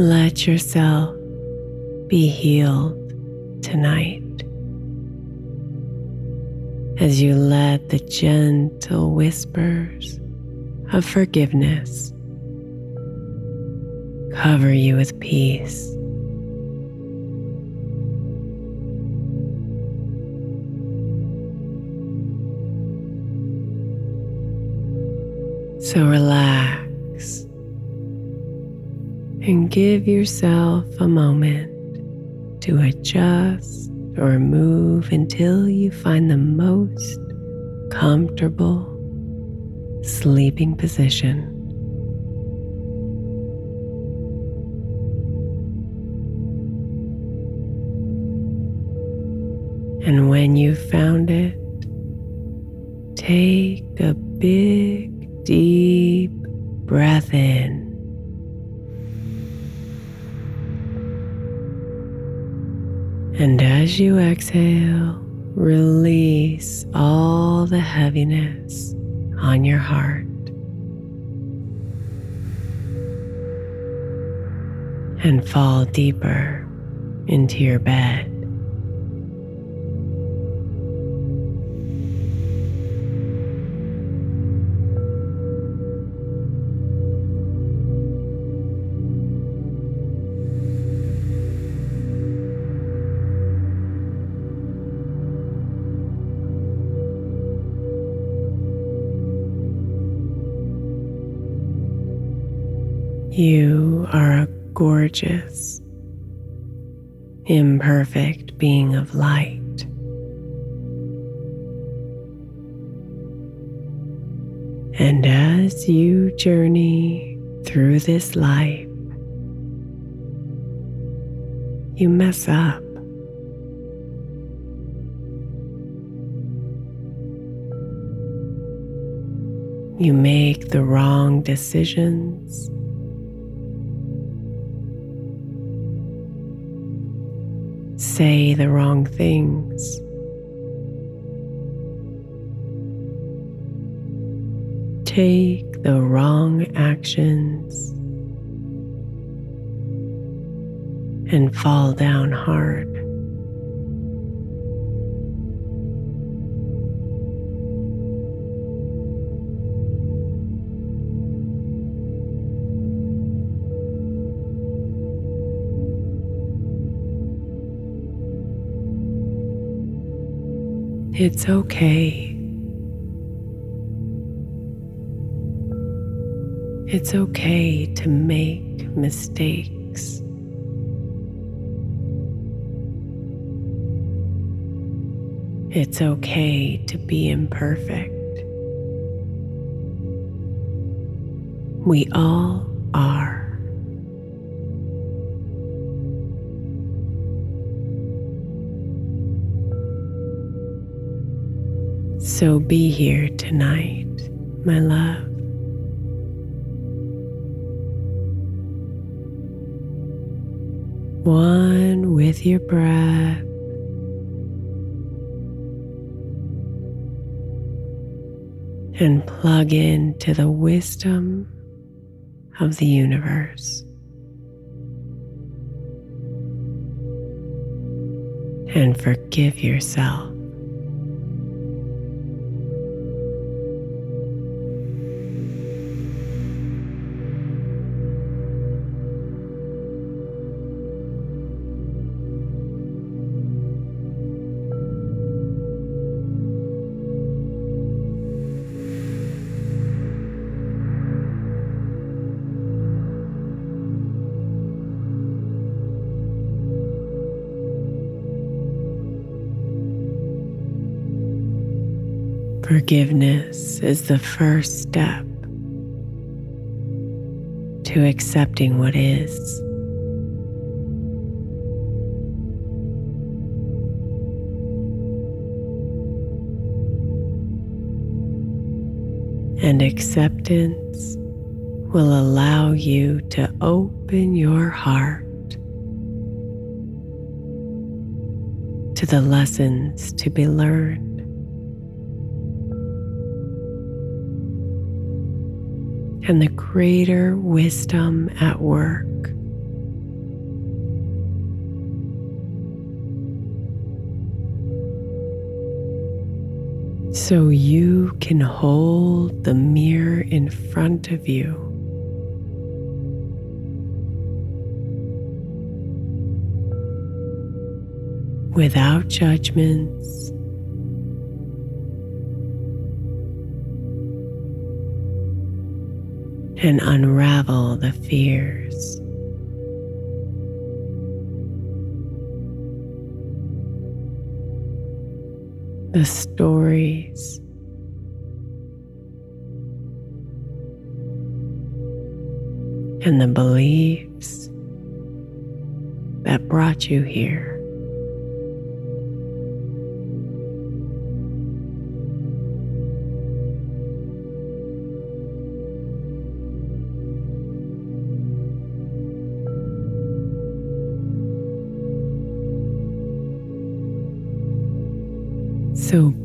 Let yourself be healed tonight as you let the gentle whispers of forgiveness cover you with peace. So relax and give yourself a moment to adjust or move until you find the most comfortable sleeping position. And when you've found it, take a big, deep breath in. And as you exhale, release all the heaviness on your heart. And fall deeper into your bed. You are a gorgeous, imperfect being of light. And as you journey through this life, you mess up. You make the wrong decisions. Say the wrong things. Take the wrong actions and fall down hard. It's okay. It's okay to make mistakes. It's okay to be imperfect. We all So be here tonight, my love. One with your breath. And plug into the wisdom of the universe. And forgive yourself. Forgiveness is the first step to accepting what is. And acceptance will allow you to open your heart to the lessons to be learned. And the greater wisdom at work. So you can hold the mirror in front of you. Without judgments and unravel the fears. The stories. And the beliefs that brought you here.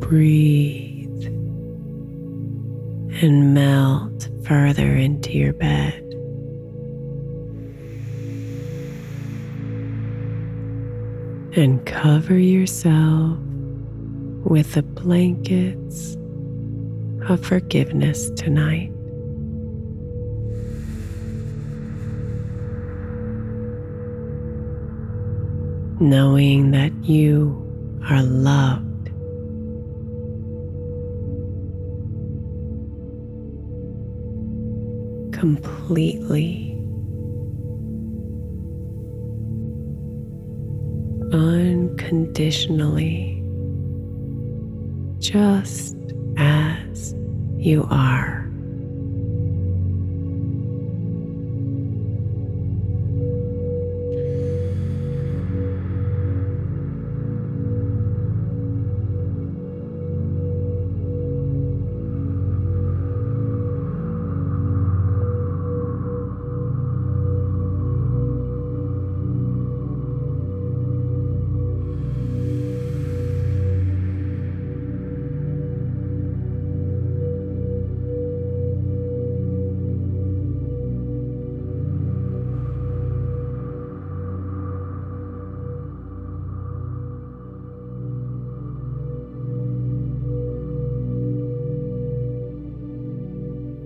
Breathe and melt further into your bed. And cover yourself with the blankets of forgiveness tonight. Knowing that you are loved completely. Unconditionally, just as you are.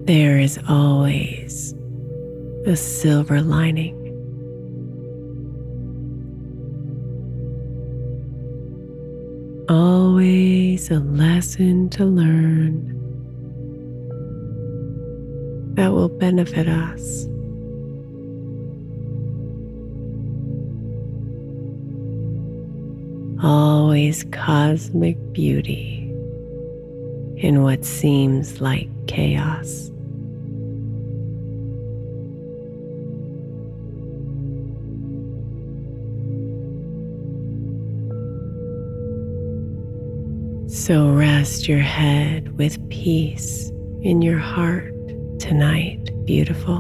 There is always a silver lining. Always a lesson to learn that will benefit us. Always cosmic beauty in what seems like chaos. So rest your head with peace in your heart tonight, beautiful.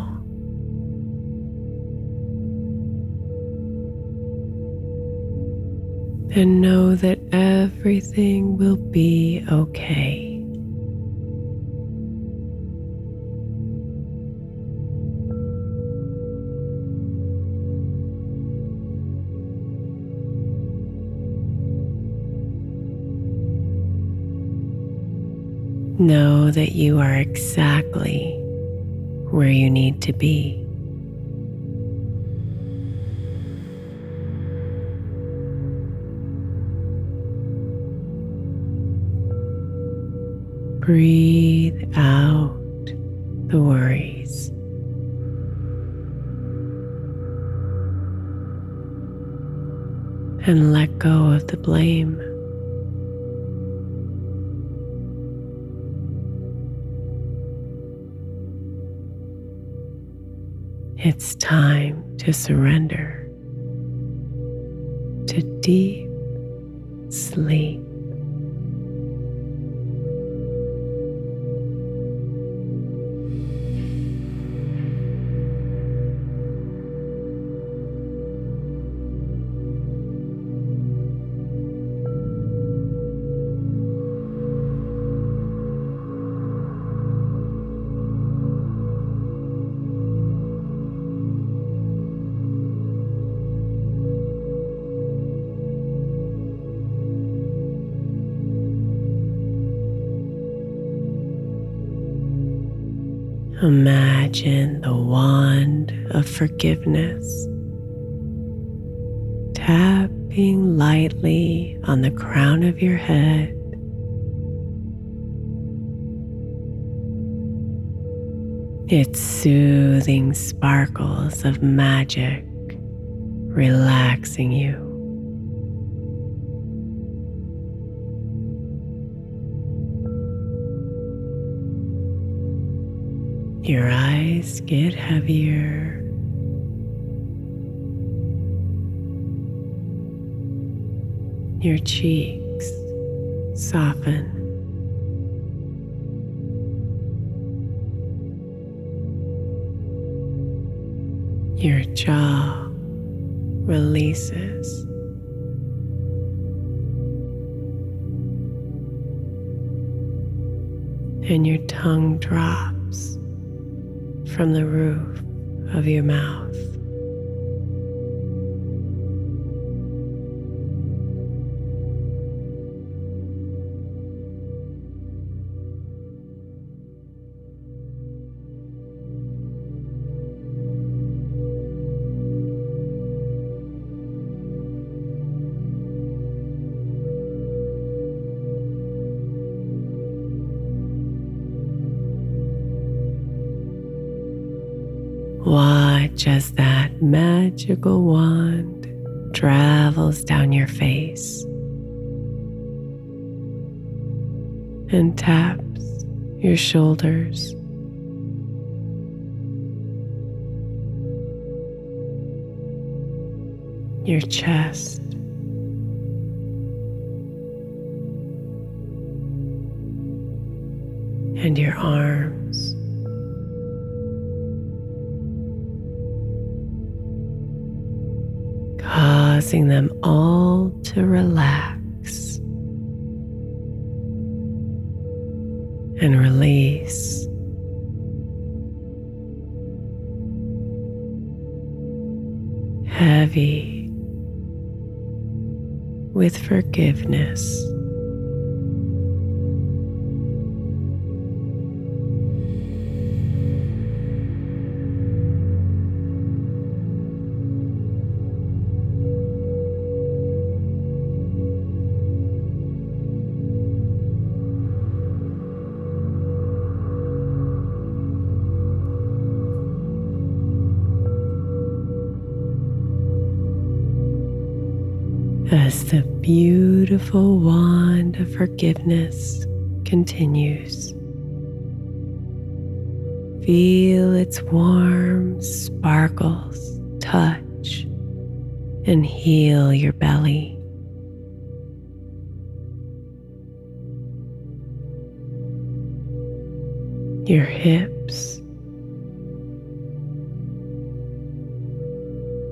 And know that everything will be okay. That you are exactly where you need to be. Breathe out the worries. And let go of the blame. It's time to surrender to deep sleep. Imagine the wand of forgiveness tapping lightly on the crown of your head. Its soothing sparkles of magic relaxing you. Your eyes get heavier. Your cheeks soften. Your jaw releases. And your tongue drops from the roof of your mouth. Magical wand travels down your face and taps your shoulders. Your chest. And your arms. Causing them all to relax and release. Heavy with forgiveness. As the beautiful wand of forgiveness continues. Feel its warm sparkles touch and heal your belly. Your hips,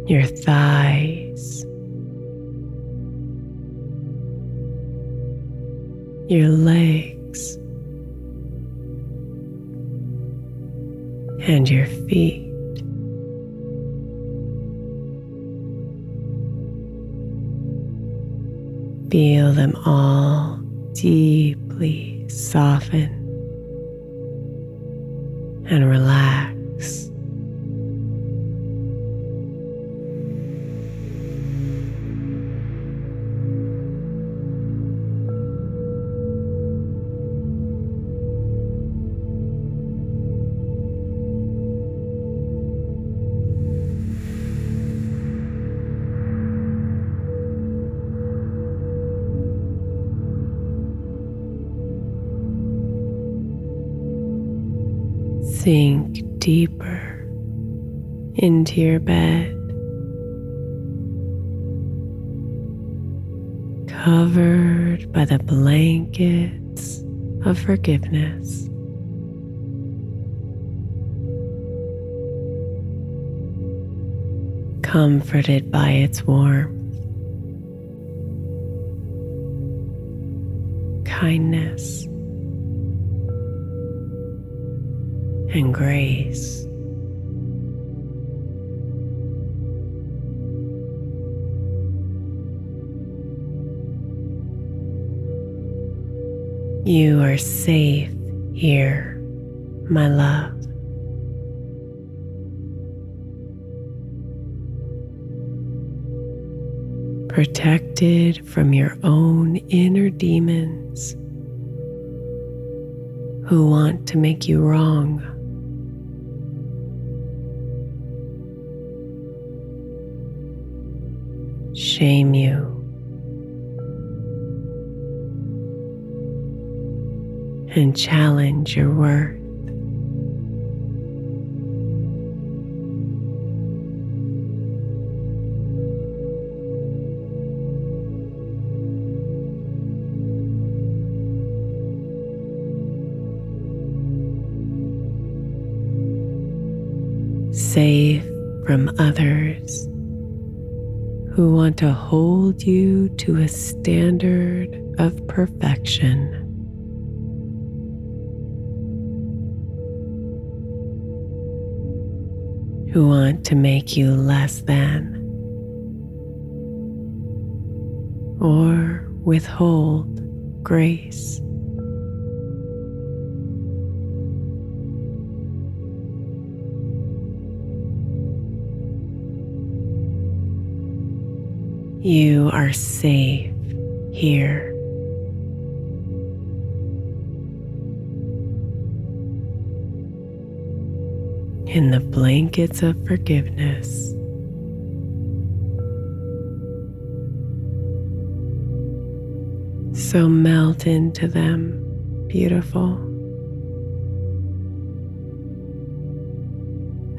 your thighs. your legs, and your feet. Feel them all deeply soften and relax. Your bed, covered by the blankets of forgiveness. Comforted by its warmth, kindness, and grace. You are safe here, my love. Protected from your own inner demons who want to make you wrong. Shame you. And challenge your worth. safe from others who want to hold you to a standard of perfection. Who want to make you less than or withhold grace. You are safe here. In the blankets of forgiveness. So melt into them, beautiful.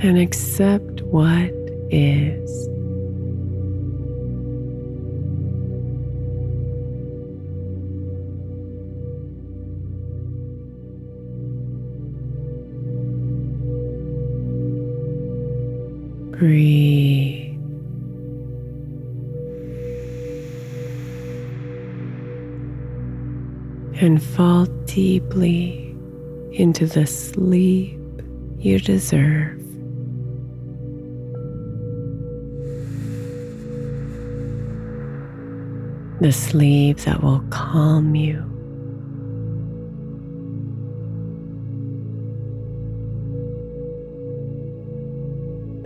And accept what is. And fall deeply into the sleep you deserve. The sleep that will calm you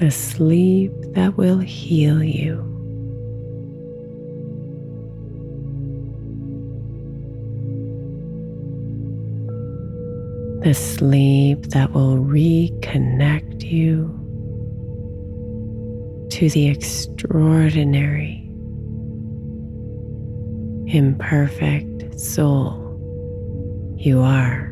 the sleep that will heal you. The sleep that will reconnect you to the extraordinary, imperfect soul you are.